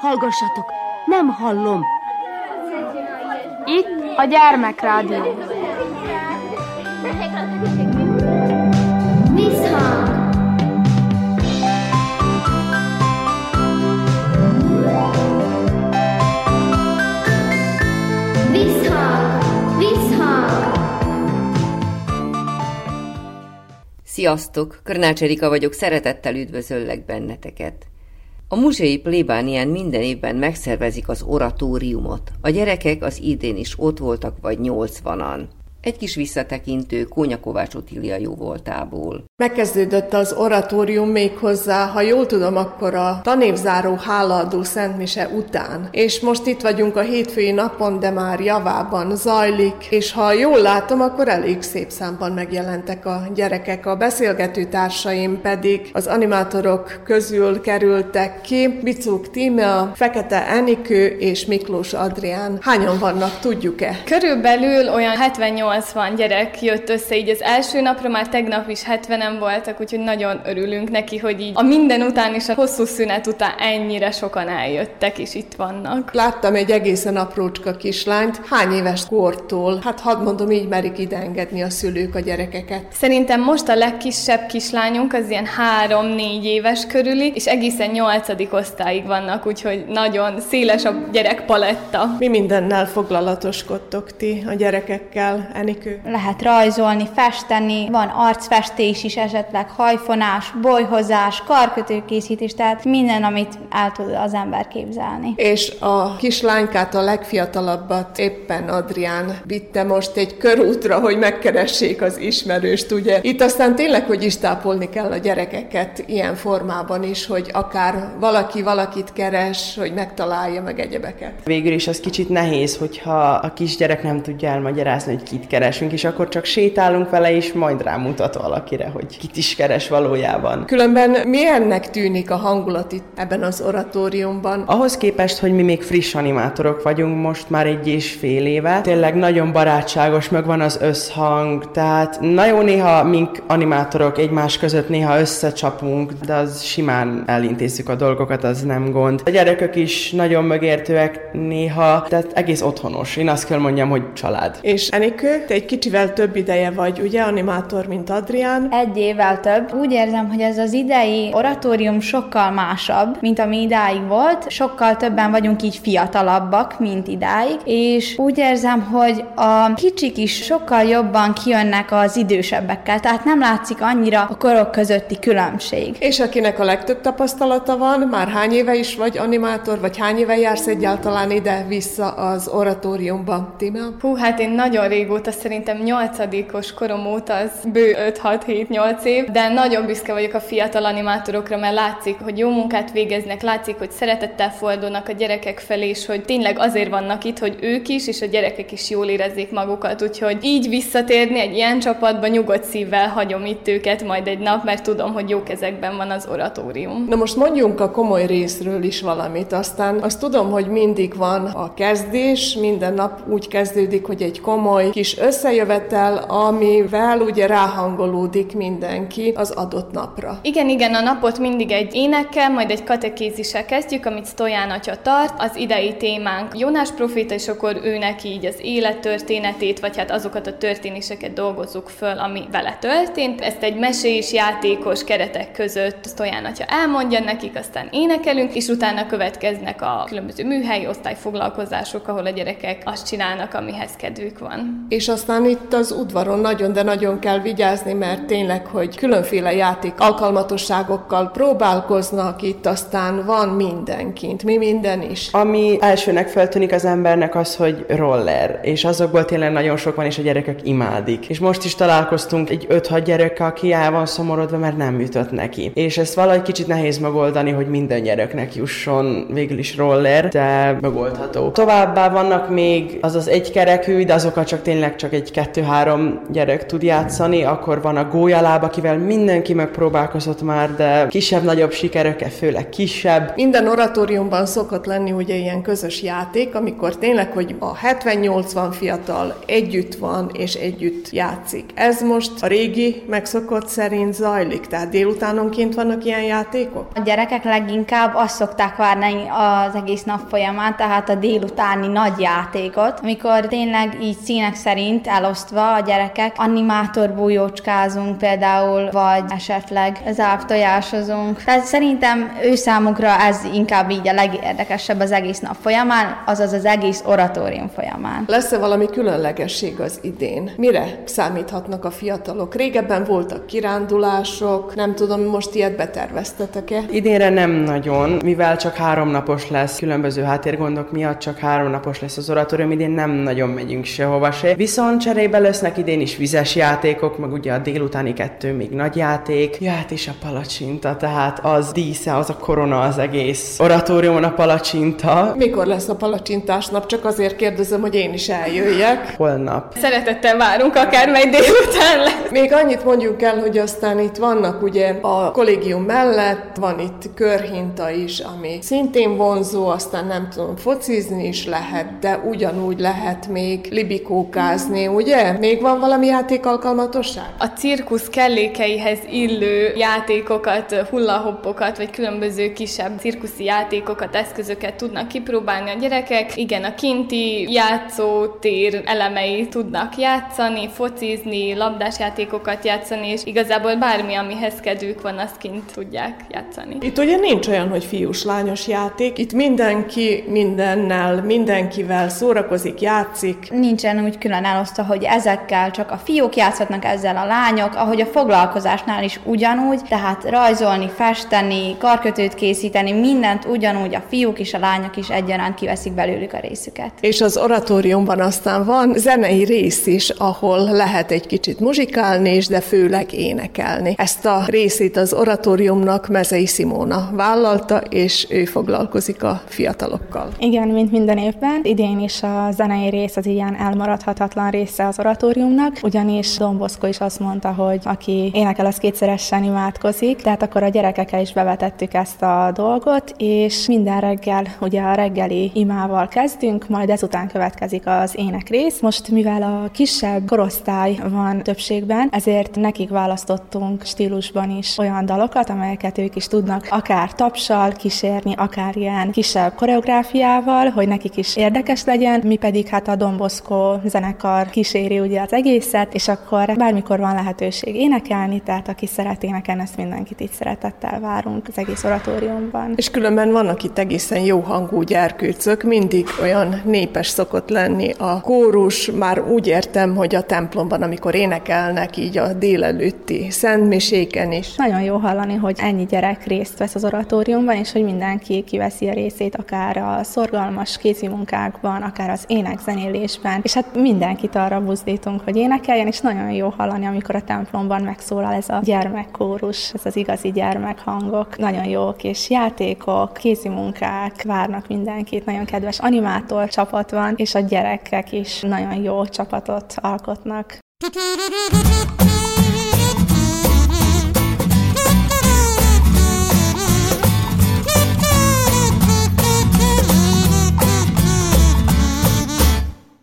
hallgassatok, nem hallom. Itt a gyermekrádió. Sziasztok! Körnács Erika vagyok, szeretettel üdvözöllek benneteket. A muzsei plébánián minden évben megszervezik az oratóriumot. A gyerekek az idén is ott voltak vagy nyolcvanan. Egy kis visszatekintő Kónya Kovács Otília jó voltából. Megkezdődött az oratórium még hozzá, ha jól tudom, akkor a tanévzáró hálaadó Szentmise után. És most itt vagyunk a hétfői napon, de már javában zajlik, és ha jól látom, akkor elég szép számban megjelentek a gyerekek. A beszélgető társaim pedig az animátorok közül kerültek ki. Bicuk Tímea, Fekete Enikő és Miklós Adrián. Hányan vannak, tudjuk-e? Körülbelül olyan 78 80 gyerek jött össze így az első napra, már tegnap is 70-en voltak, úgyhogy nagyon örülünk neki, hogy így a minden után és a hosszú szünet után ennyire sokan eljöttek, és itt vannak. Láttam egy egészen aprócska kislányt, hány éves kortól, hát hadd mondom, így merik ide engedni a szülők a gyerekeket. Szerintem most a legkisebb kislányunk az ilyen 3-4 éves körüli, és egészen 8. osztályig vannak, úgyhogy nagyon széles a gyerekpaletta. Mi mindennel foglalatoskodtok ti a gyerekekkel, Enikő? Lehet rajzolni, festeni, van arcfestés is esetleg, hajfonás, bolyhozás, karkötőkészítés, tehát minden, amit el tud az ember képzelni. És a kislánykát, a legfiatalabbat éppen Adrián vitte most egy körútra, hogy megkeressék az ismerőst, ugye? Itt aztán tényleg, hogy is tápolni kell a gyerekeket ilyen formában is, hogy akár valaki valakit keres, hogy megtalálja meg egyebeket. Végül is az kicsit nehéz, hogyha a kisgyerek nem tudja elmagyarázni, hogy kit keresünk, és akkor csak sétálunk vele, és majd rámutat valakire, hogy kit is keres valójában. Különben milyennek tűnik a hangulat itt ebben az oratóriumban? Ahhoz képest, hogy mi még friss animátorok vagyunk most már egy és fél éve, tényleg nagyon barátságos, meg van az összhang, tehát nagyon néha mink animátorok egymás között néha összecsapunk, de az simán elintézzük a dolgokat, az nem gond. A gyerekek is nagyon megértőek néha, tehát egész otthonos. Én azt kell mondjam, hogy család. És Enikő, te egy kicsivel több ideje vagy, ugye, animátor, mint Adrián? Egy évvel több. Úgy érzem, hogy ez az idei oratórium sokkal másabb, mint ami idáig volt. Sokkal többen vagyunk így fiatalabbak, mint idáig, és úgy érzem, hogy a kicsik is sokkal jobban kijönnek az idősebbekkel, tehát nem látszik annyira a korok közötti különbség. És akinek a legtöbb tapasztalata van, már hány éve is vagy animátor, vagy hány éve jársz egyáltalán ide vissza az oratóriumba, Tímea? Hú, hát én nagyon régóta, szerintem nyolcadikos korom óta, az bő 5-6-7-8 év, de nagyon büszke vagyok a fiatal animátorokra, mert látszik, hogy jó munkát végeznek, látszik, hogy szeretettel fordulnak a gyerekek felé, és hogy tényleg azért vannak itt, hogy ők is, és a gyerekek is jól érezzék magukat, úgyhogy így visszatérni egy ilyen csapatba nyugodt szívvel hagyom itt őket majd egy nap, mert tudom, hogy jó kezekben van az oratórium. Na most mondjunk a komoly részről is valamit, aztán azt tudom, hogy mindig van a kezdés, minden nap úgy kezdődik, hogy egy komoly kis összejövetel, amivel ugye ráhangolódik mindenki az adott napra. Igen, igen, a napot mindig egy énekkel, majd egy katekézissel kezdjük, amit Stojan atya tart. Az idei témánk Jónás proféta, és akkor őnek így az élettörténetét, vagy hát azokat a történéseket dolgozzuk föl, ami vele történt. Ezt egy mesés, játékos keretek között Stojan atya elmondja nekik, aztán énekelünk, és utána következnek a különböző műhelyi osztályfoglalkozások, ahol a gyerekek azt csinálnak, amihez kedvük van. És aztán itt az udvaron nagyon, de nagyon kell vigyázni, mert tényleg, hogy különféle játék alkalmatosságokkal próbálkoznak itt, aztán van mindenkint, mi minden is. Ami elsőnek feltűnik az embernek az, hogy roller, és azokból tényleg nagyon sok van, és a gyerekek imádik. És most is találkoztunk egy 5-6 gyerek, aki el van szomorodva, mert nem ütött neki. És ezt valahogy kicsit nehéz megoldani, hogy minden gyereknek jusson végül is roller, de megoldható. Továbbá vannak még az az egykerekű, de azokat csak tényleg csak egy kettő-három gyerek tud játszani, akkor van a iskolába, akivel mindenki megpróbálkozott már, de kisebb-nagyobb sikeröke, főleg kisebb. Minden oratóriumban szokott lenni ugye ilyen közös játék, amikor tényleg, hogy a 70-80 fiatal együtt van és együtt játszik. Ez most a régi megszokott szerint zajlik, tehát délutánonként vannak ilyen játékok? A gyerekek leginkább azt szokták várni az egész nap folyamán, tehát a délutáni nagy játékot, amikor tényleg így színek szerint elosztva a gyerekek animátor bújócskázunk például, vagy esetleg záptojásozunk. Tehát szerintem ő számukra ez inkább így a legérdekesebb az egész nap folyamán, azaz az egész oratórium folyamán. Lesz-e valami különlegesség az idén? Mire számíthatnak a fiatalok? Régebben voltak kirándulások, nem tudom, most ilyet beterveztetek-e? Idénre nem nagyon, mivel csak három napos lesz, különböző háttérgondok miatt csak három napos lesz az oratórium, idén nem nagyon megyünk sehova se. Viszont cserébe lesznek idén is vizes játékok, meg ugye a délutáni kettő még nagy játék. Ja, hát és a palacsinta, tehát az dísze, az a korona az egész oratóriumon a palacsinta. Mikor lesz a palacsintás nap? Csak azért kérdezem, hogy én is eljöjjek. Holnap. Szeretettel várunk, akármely délután lesz. Még annyit mondjuk el, hogy aztán itt vannak ugye a kollégium mellett, van itt körhinta is, ami szintén vonzó, aztán nem tudom, focizni is lehet, de ugyanúgy lehet még libikókázni, ugye? Még van valami játékalkalmatosság? A cirkusz kellékeihez illő játékokat, hullahoppokat, vagy különböző kisebb cirkuszi játékokat, eszközöket tudnak kipróbálni a gyerekek. Igen, a kinti játszótér elemei tudnak játszani, focizni, labdás játékokat játszani, és igazából bármi, amihez kedvük van, azt kint tudják játszani. Itt ugye nincs olyan, hogy fiús-lányos játék, itt mindenki mindennel, mindenkivel szórakozik, játszik. Nincsen úgy külön elosztva, hogy ezekkel csak a fiúk játszhatnak ezzel a lányok, ahogy a foglalkozásnál is ugyanúgy, tehát rajzolni, festeni, karkötőt készíteni, mindent ugyanúgy a fiúk és a lányok is egyaránt kiveszik belőlük a részüket. És az oratóriumban aztán van zenei rész is, ahol lehet egy kicsit muzsikálni is, de főleg énekelni. Ezt a részét az oratóriumnak Mezei Simóna vállalta, és ő foglalkozik a fiatalokkal. Igen, mint minden évben. Idén is a zenei rész az ilyen elmaradhatatlan része az oratóriumnak, ugyanis Domboszko is azt mondta, hogy aki énekel, az kétszeresen imádkozik, tehát akkor a gyerekekkel is bevetettük ezt a dolgot, és minden reggel ugye a reggeli imával kezdünk, majd ezután következik az ének rész. Most mivel a kisebb korosztály van többségben, ezért nekik választottunk stílusban is olyan dalokat, amelyeket ők is tudnak akár tapsal kísérni, akár ilyen kisebb koreográfiával, hogy nekik is érdekes legyen, mi pedig hát a Domboszko zenekar kíséri ugye az egészet, és akkor bármikor van lehetőség énekelni, tehát aki szeret énekelni, ezt mindenkit itt szeretettel várunk az egész oratóriumban. És különben vannak itt egészen jó hangú gyerkőcök, mindig olyan népes szokott lenni a kórus, már úgy értem, hogy a templomban, amikor énekelnek így a délelőtti szentmiséken is. Nagyon jó hallani, hogy ennyi gyerek részt vesz az oratóriumban, és hogy mindenki kiveszi a részét, akár a szorgalmas kézimunkákban, akár az énekzenélésben, és hát mindenkit arra buzdítunk, hogy énekeljen, és nagyon jó hallani, amikor a templomban megszólal ez a gyermekkórus, ez az igazi gyermekhangok. Nagyon jók, és játékok, kézimunkák várnak mindenkit, nagyon kedves animátor csapat van, és a gyerekek is nagyon jó csapatot alkotnak.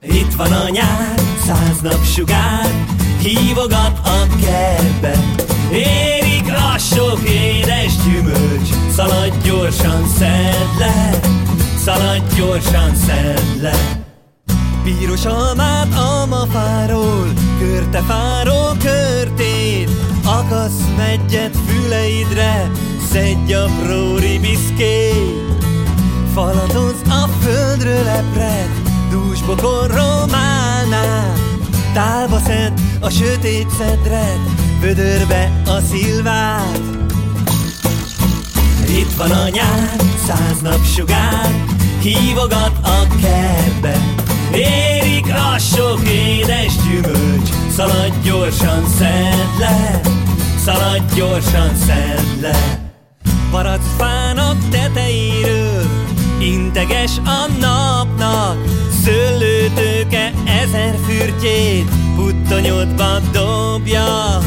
Itt van a nyár, száz nap sugár, hívogat a kertbe. Érik a sok édes gyümölcs, szaladj gyorsan, szedd le, szaladj gyorsan, szedd le. Piros almát almafáról, körte fáról körtét, akasz megyet füleidre, szedj apró ribiszkét. Falatoz a földről epred, dúsbokorról málná, Tálba szed a sötét szedred, vödörbe a szilvát. Itt van a nyár, száz nap sugár, hívogat a kertbe. Érik a sok édes gyümölcs, szaladj gyorsan, szedd le, szaladj gyorsan, szedd le. Paracfának tetejéről, integes a napnak, szőlőtőke ezer fürtjét, puttonyodba dobja,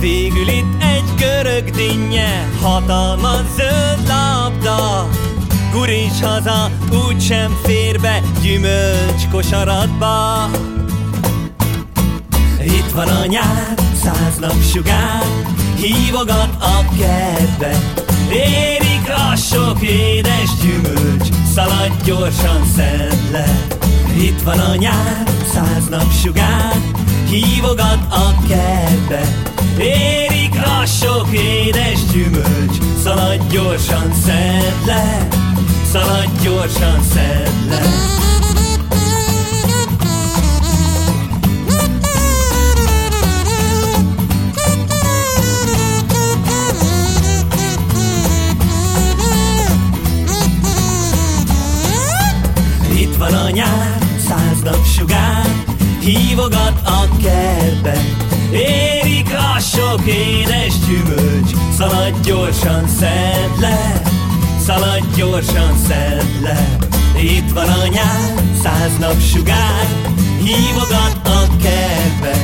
Végül itt egy görög dinnye, hatalmas zöld labda. Guríts haza, úgysem fér be gyümölcs kosaratba. Itt van a nyár, száz napsugár, hívogat a kertbe. Érik a sok édes gyümölcs, szaladj gyorsan szedd le. Itt van a nyár, száz napsugár, hívogat a kertbe. Érik a sok édes gyümölcs, szaladj gyorsan szedd le. Szaladj gyorsan szedd le. Napsugár, hívogat a kertbe. Érik a sok édes gyümölcs, szaladj gyorsan szedd le, szaladj gyorsan szedd le. Itt van a nyár, száz napsugár, hívogat a kertbe.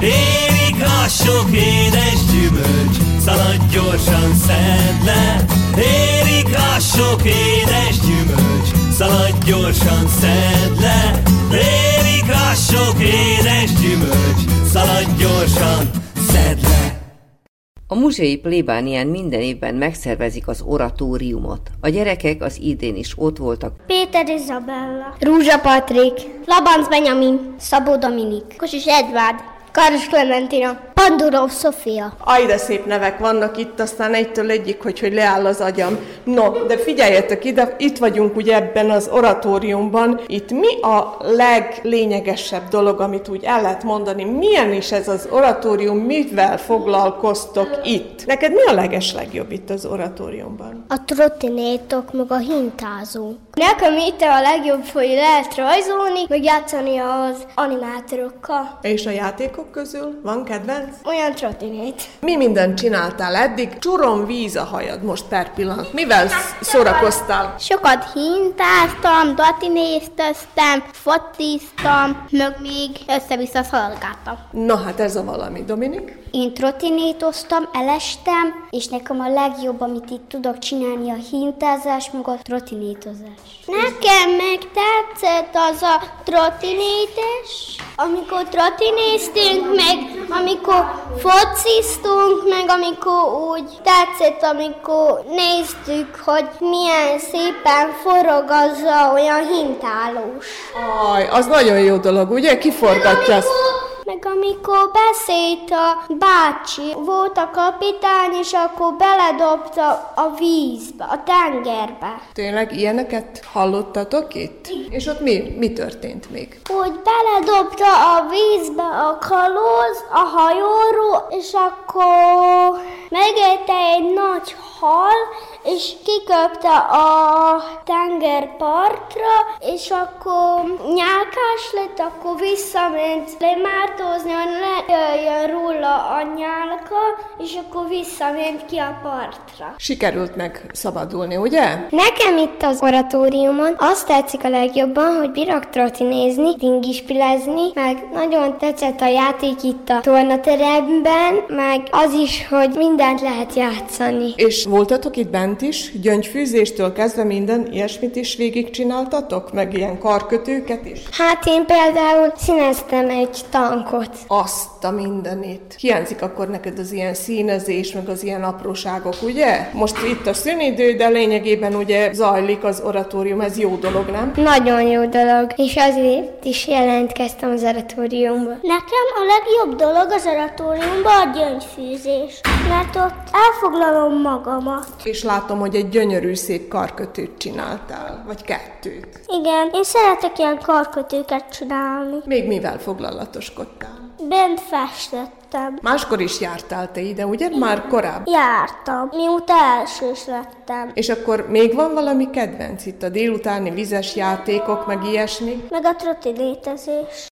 Érik a sok édes gyümölcs, szaladj gyorsan szedd le. Érik a sok édes gyümölcs, szaladj gyorsan szedd le. Érik a sok édes gyümölcs, szaladj gyorsan szedd le. A muzsei plébánián minden évben megszervezik az oratóriumot. A gyerekek az idén is ott voltak. Péter Izabella, Rúzsa Patrik, Labanc Benjamin, Szabó Dominik, Kosis Edvárd, Káros Klementina, Pandurov Sofia. Aj, de szép nevek vannak itt, aztán egytől egyik, hogy, hogy leáll az agyam. No, de figyeljetek ide, itt vagyunk ugye ebben az oratóriumban. Itt mi a leglényegesebb dolog, amit úgy el lehet mondani? Milyen is ez az oratórium, mivel foglalkoztok itt? Neked mi a leges legjobb itt az oratóriumban? A trottinétok, meg a hintázó. Nekem itt a legjobb, hogy lehet rajzolni, meg játszani az animátorokkal. És a játékok közül van kedvenc? Olyan trottinét. Mi mindent csináltál eddig? Csurom víz a hajad most per pillanat. Mivel sz- szórakoztál? Sokat hintáztam, datinézteztem, fociztam, meg még össze-vissza szaladgáltam. Na hát ez a valami, Dominik. Én trottinétoztam, elestem, és nekem a legjobb, amit itt tudok csinálni, a hintázás, meg a trottinétozás. Nekem meg tetszett az a trottinétes, amikor trottinéztünk, meg amikor fociztunk, meg amikor úgy tetszett, amikor néztük, hogy milyen szépen forog az a olyan hintálós. Aj, az nagyon jó dolog, ugye? Kiforgatja azt. Meg amikor beszélt a bácsi, volt a kapitány, és akkor beledobta a vízbe, a tengerbe. Tényleg ilyeneket hallottatok itt? És ott mi, mi történt még? Hogy beledobta a vízbe a kalóz a hajóról, és akkor megélte egy nagy hal, és kiköpte a tengerpartra, és akkor nyálkás lett, akkor visszament lemártózni, hogy ne jöjjön róla a nyálka, és akkor visszament ki a partra. Sikerült meg szabadulni, ugye? Nekem itt az oratóriumon azt tetszik a legjobban, hogy bírok trotinézni, dingispilezni, meg nagyon tetszett a játék itt a tornateremben, meg az is, hogy mindent lehet játszani. És voltatok itt bent is, gyöngyfűzéstől kezdve minden ilyesmit is végigcsináltatok? Meg ilyen karkötőket is? Hát én például színeztem egy tankot. Azt a mindenit. Hiányzik akkor neked az ilyen színezés, meg az ilyen apróságok, ugye? Most itt a szünidő, de lényegében ugye zajlik az oratórium, ez jó dolog, nem? Nagyon jó dolog, és azért is jelentkeztem az oratóriumba. Nekem a legjobb dolog az oratóriumban a gyöngyfűzés, mert ott elfoglalom magamat. És látom, hogy egy gyönyörű szép karkötőt csináltál, vagy kettőt. Igen, én szeretek ilyen karkötőket csinálni. Még mivel foglalatoskodtál? Bent festettem. Máskor is jártál te ide, ugye? Már korábban. Jártam, mióta elsős lettem. És akkor még van valami kedvenc itt a délutáni vizes játékok, meg ilyesmi? Meg a trotinétezés. Egykor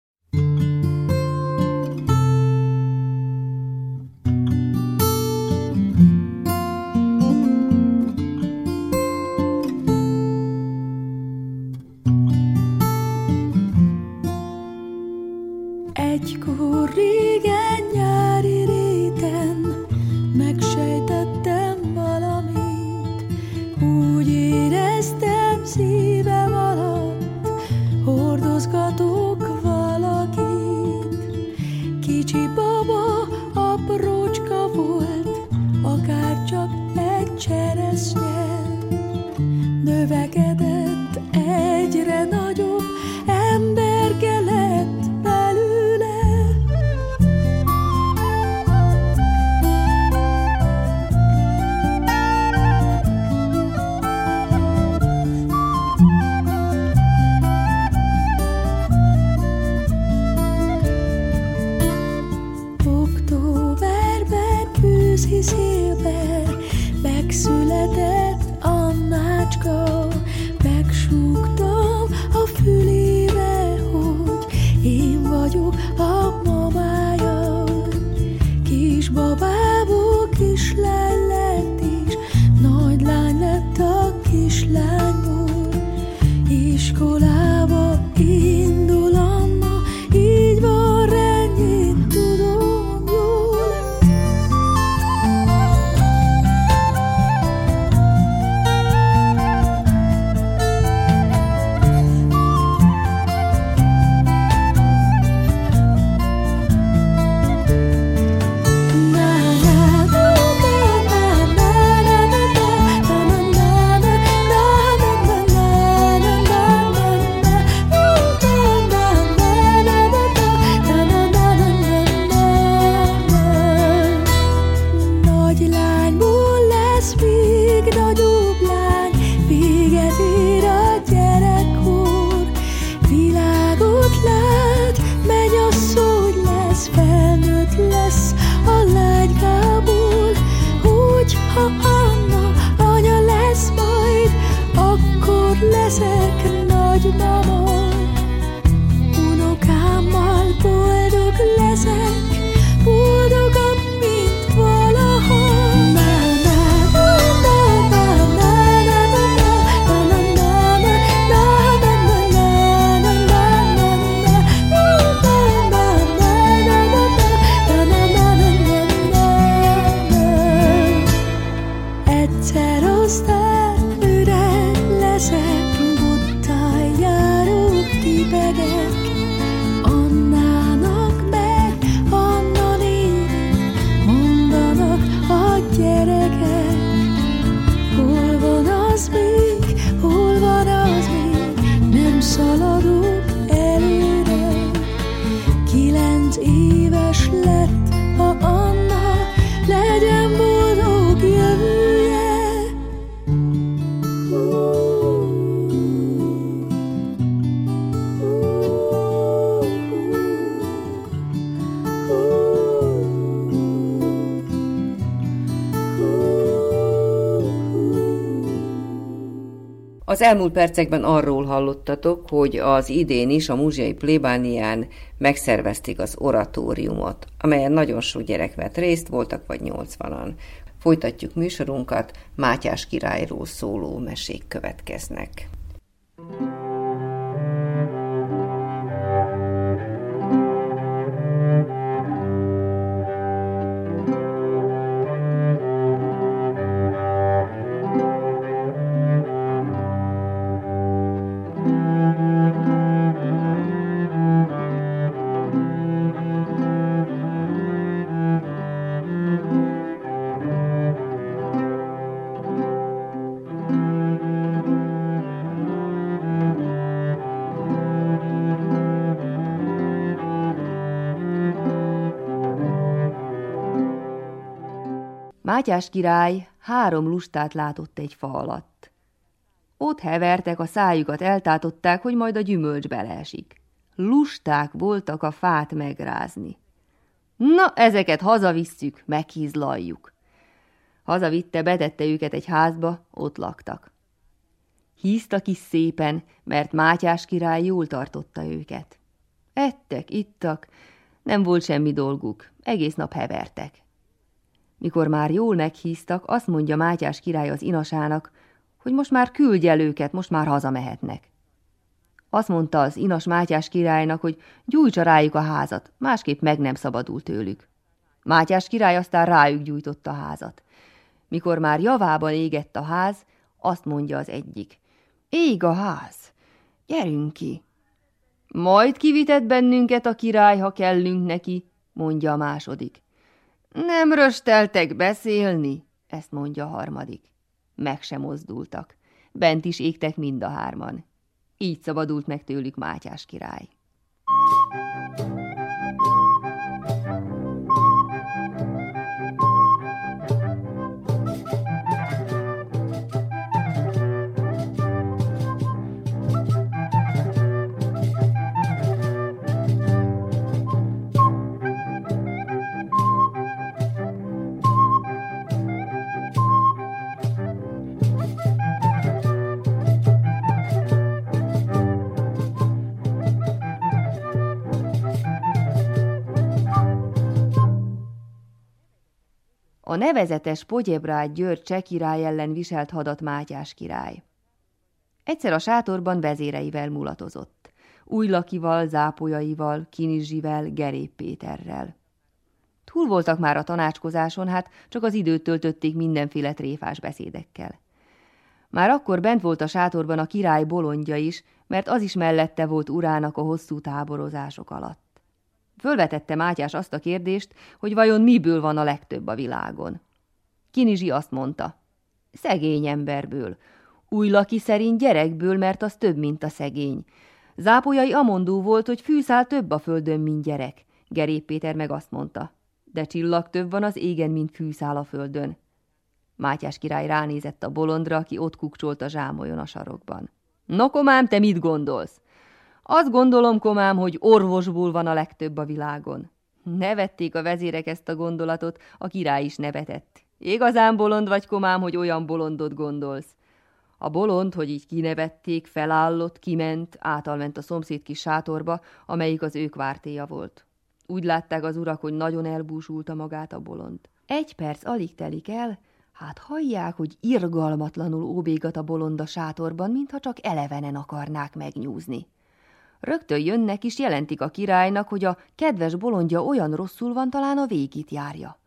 Az elmúlt percekben arról hallottatok, hogy az idén is a Múzsiai Plébánián megszervezték az oratóriumot, amelyen nagyon sok gyerek vett részt, voltak vagy 80-an. Folytatjuk műsorunkat, Mátyás királyról szóló mesék következnek. Mátyás király három lustát látott egy fa alatt. Ott hevertek, a szájukat eltátották, hogy majd a gyümölcs beleesik. Lusták voltak a fát megrázni. Na, ezeket hazavisszük, meghízlaljuk. Hazavitte, betette őket egy házba, ott laktak. Híztak is szépen, mert Mátyás király jól tartotta őket. Ettek, ittak, nem volt semmi dolguk, egész nap hevertek. Mikor már jól meghíztak, azt mondja Mátyás király az inasának, hogy most már küldj el őket, most már hazamehetnek. Azt mondta az inas Mátyás királynak, hogy gyújtsa rájuk a házat, másképp meg nem szabadul tőlük. Mátyás király aztán rájuk gyújtotta a házat. Mikor már javában égett a ház, azt mondja az egyik. Ég a ház, gyerünk ki. Majd kivitett bennünket a király, ha kellünk neki, mondja a második. Nem rösteltek beszélni, ezt mondja a harmadik. Meg sem mozdultak. Bent is égtek mind a hárman. Így szabadult meg tőlük Mátyás király. A nevezetes Pogyebrád György cseh király ellen viselt hadat Mátyás király. Egyszer a sátorban vezéreivel mulatozott. Újlakival, zápolyaival, Kinizsivel, Gerép Péterrel. Túl voltak már a tanácskozáson, hát csak az időt töltötték mindenféle tréfás beszédekkel. Már akkor bent volt a sátorban a király bolondja is, mert az is mellette volt urának a hosszú táborozások alatt. Fölvetette Mátyás azt a kérdést, hogy vajon miből van a legtöbb a világon. Kinizsi azt mondta, szegény emberből, új laki szerint gyerekből, mert az több, mint a szegény. Zápolyai amondó volt, hogy fűszál több a földön, mint gyerek. Gerép Péter meg azt mondta, de csillag több van az égen, mint fűszál a földön. Mátyás király ránézett a bolondra, aki ott kukcsolt a zsámolyon a sarokban. No, komám, te mit gondolsz? Azt gondolom, komám, hogy orvosból van a legtöbb a világon. Nevették a vezérek ezt a gondolatot, a király is nevetett. Igazán bolond vagy, komám, hogy olyan bolondot gondolsz. A bolond, hogy így kinevették, felállott, kiment, átalment a szomszéd kis sátorba, amelyik az ők vártéja volt. Úgy látták az urak, hogy nagyon elbúsulta magát a bolond. Egy perc alig telik el, hát hallják, hogy irgalmatlanul óbégat a bolond a sátorban, mintha csak elevenen akarnák megnyúzni. Rögtön jönnek is jelentik a királynak, hogy a kedves bolondja olyan rosszul van, talán a végét járja.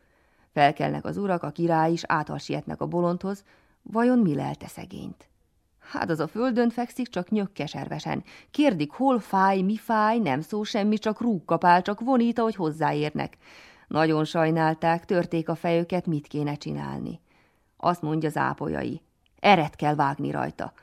Felkelnek az urak, a király is átalsietnek a bolondhoz, vajon mi lelte szegényt? Hát az a földön fekszik, csak nyökkeservesen. Kérdik, hol fáj, mi fáj, nem szó semmi, csak rúg kapál, csak vonít, ahogy hozzáérnek. Nagyon sajnálták, törték a fejüket, mit kéne csinálni. Azt mondja az ápolyai. Eret kell vágni rajta.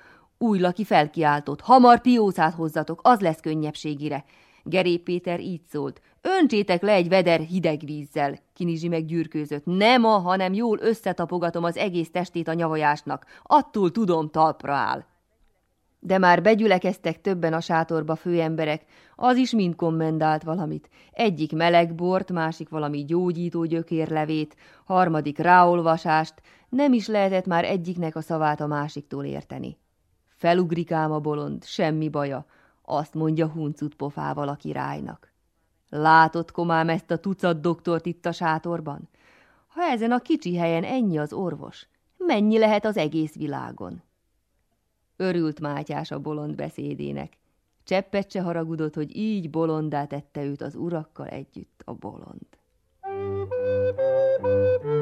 Új laki felkiáltott, hamar piócát hozzatok, az lesz könnyebbségire. Geré Péter így szólt, öntsétek le egy veder hideg vízzel. Kinizsi meg gyűrkőzött, nem a, hanem jól összetapogatom az egész testét a nyavajásnak, attól tudom, talpra áll. De már begyülekeztek többen a sátorba főemberek, az is mind kommendált valamit. Egyik meleg bort, másik valami gyógyító gyökérlevét, harmadik ráolvasást, nem is lehetett már egyiknek a szavát a másiktól érteni. Felugrik ám a bolond, semmi baja, azt mondja huncut pofával a királynak. Látott komám ezt a tucat doktort itt a sátorban? Ha ezen a kicsi helyen ennyi az orvos, mennyi lehet az egész világon? Örült Mátyás a bolond beszédének. Cseppet se haragudott, hogy így bolondá tette őt az urakkal együtt a bolond. Élt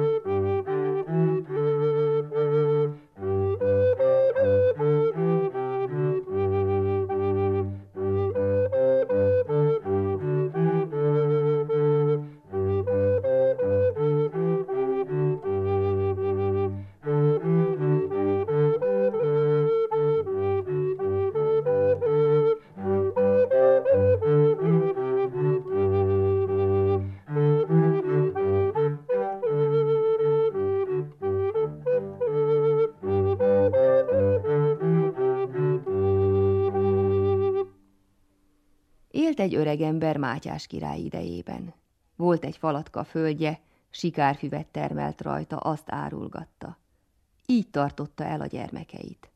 egy öreg ember Mátyás király idejében. Volt egy falatka földje, sikárfüvet termelt rajta, azt árulgatta. Így tartotta el a gyermekeit.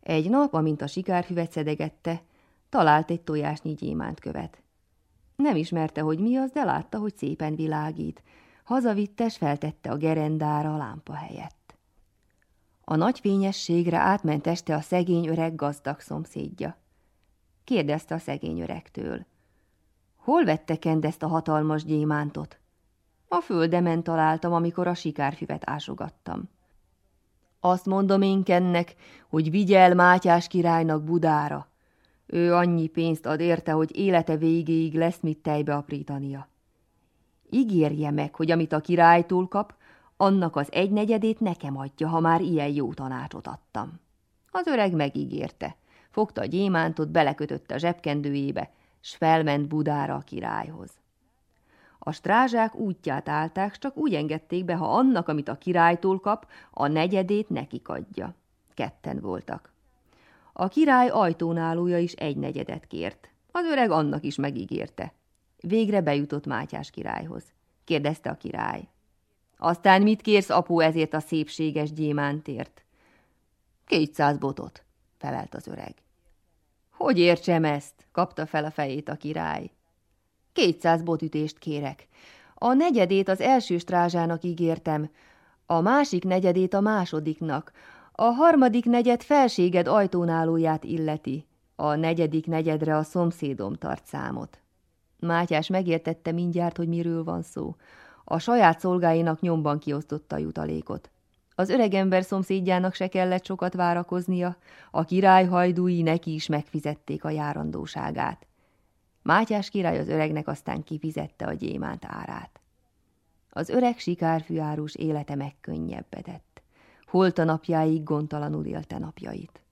Egy nap, amint a sikárfüvet szedegette, talált egy tojásnyi gyémánt követ. Nem ismerte, hogy mi az, de látta, hogy szépen világít. Hazavittes feltette a gerendára a lámpa helyett. A nagy fényességre átment este a szegény öreg gazdag szomszédja kérdezte a szegény öregtől. Hol vette Kend ezt a hatalmas gyémántot? A földemen találtam, amikor a sikárfüvet ásogattam. Azt mondom én Kennek, hogy vigyel Mátyás királynak Budára. Ő annyi pénzt ad érte, hogy élete végéig lesz mit tejbe aprítania. Ígérje meg, hogy amit a királytól kap, annak az egynegyedét nekem adja, ha már ilyen jó tanácsot adtam. Az öreg megígérte fogta a gyémántot, belekötötte a zsebkendőjébe, s felment Budára a királyhoz. A strázsák útját állták, csak úgy engedték be, ha annak, amit a királytól kap, a negyedét nekik adja. Ketten voltak. A király ajtónálója is egy negyedet kért. Az öreg annak is megígérte. Végre bejutott Mátyás királyhoz. Kérdezte a király. Aztán mit kérsz, apu, ezért a szépséges gyémántért? Kétszáz botot, felelt az öreg. Hogy értsem ezt? kapta fel a fejét a király. Kétszáz botütést kérek. A negyedét az első strázsának ígértem, a másik negyedét a másodiknak, a harmadik negyed felséged ajtónálóját illeti, a negyedik negyedre a szomszédom tart számot. Mátyás megértette mindjárt, hogy miről van szó. A saját szolgáinak nyomban kiosztotta a jutalékot. Az öregember szomszédjának se kellett sokat várakoznia, a király hajdúi neki is megfizették a járandóságát. Mátyás király az öregnek aztán kifizette a gyémánt árát. Az öreg sikárfűárus élete megkönnyebbedett. Holt a napjáig gondtalanul élte napjait.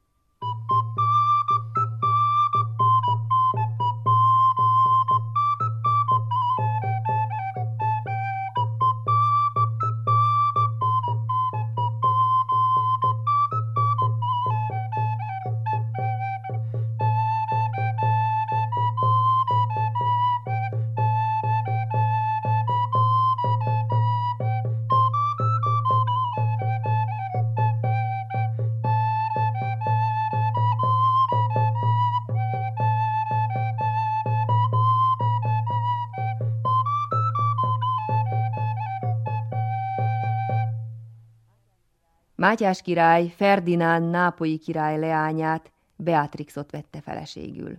Mátyás király Ferdinánd nápolyi király leányát, Beatrixot vette feleségül.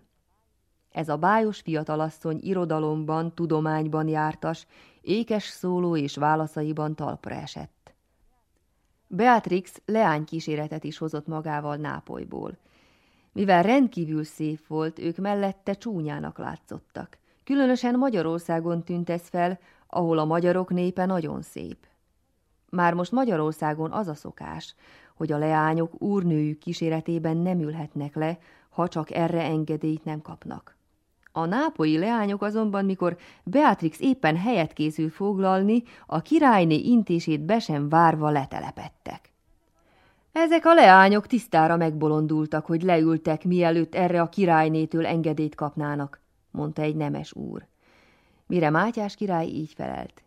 Ez a bájos fiatalasszony irodalomban, tudományban jártas, ékes szóló és válaszaiban talpra esett. Beatrix leány kíséretet is hozott magával Nápolyból. Mivel rendkívül szép volt, ők mellette csúnyának látszottak. Különösen Magyarországon tűnt ez fel, ahol a magyarok népe nagyon szép. Már most Magyarországon az a szokás, hogy a leányok úrnőjük kíséretében nem ülhetnek le, ha csak erre engedélyt nem kapnak. A nápolyi leányok azonban, mikor Beatrix éppen helyet készül foglalni, a királyné intését be sem várva letelepettek. Ezek a leányok tisztára megbolondultak, hogy leültek, mielőtt erre a királynétől engedélyt kapnának, mondta egy nemes úr. Mire Mátyás király így felelt.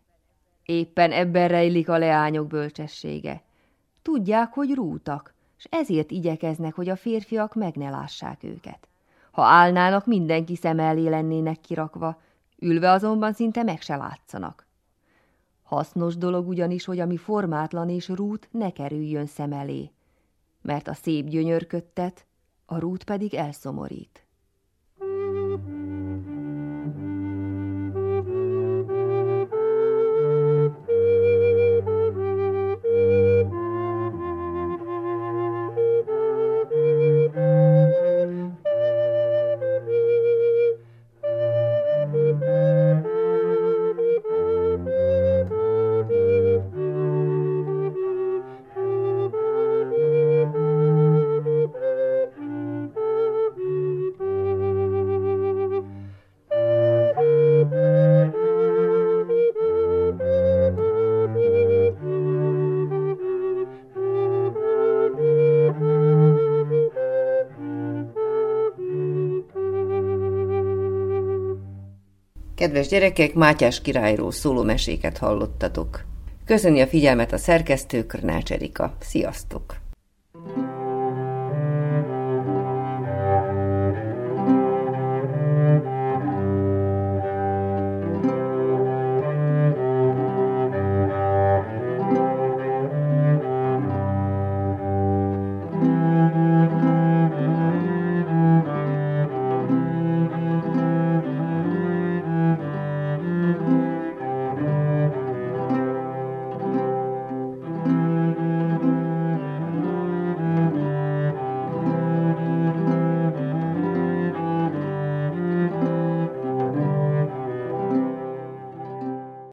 Éppen ebben rejlik a leányok bölcsessége. Tudják, hogy rútak, és ezért igyekeznek, hogy a férfiak meg ne lássák őket. Ha állnának, mindenki szem elé lennének kirakva, ülve azonban szinte meg se látszanak. Hasznos dolog ugyanis, hogy ami formátlan és rút ne kerüljön szem elé, mert a szép gyönyörködtet, a rút pedig elszomorít. Kedves gyerekek, Mátyás királyról szóló meséket hallottatok. Köszöni a figyelmet a szerkesztő Krnács Erika. Sziasztok!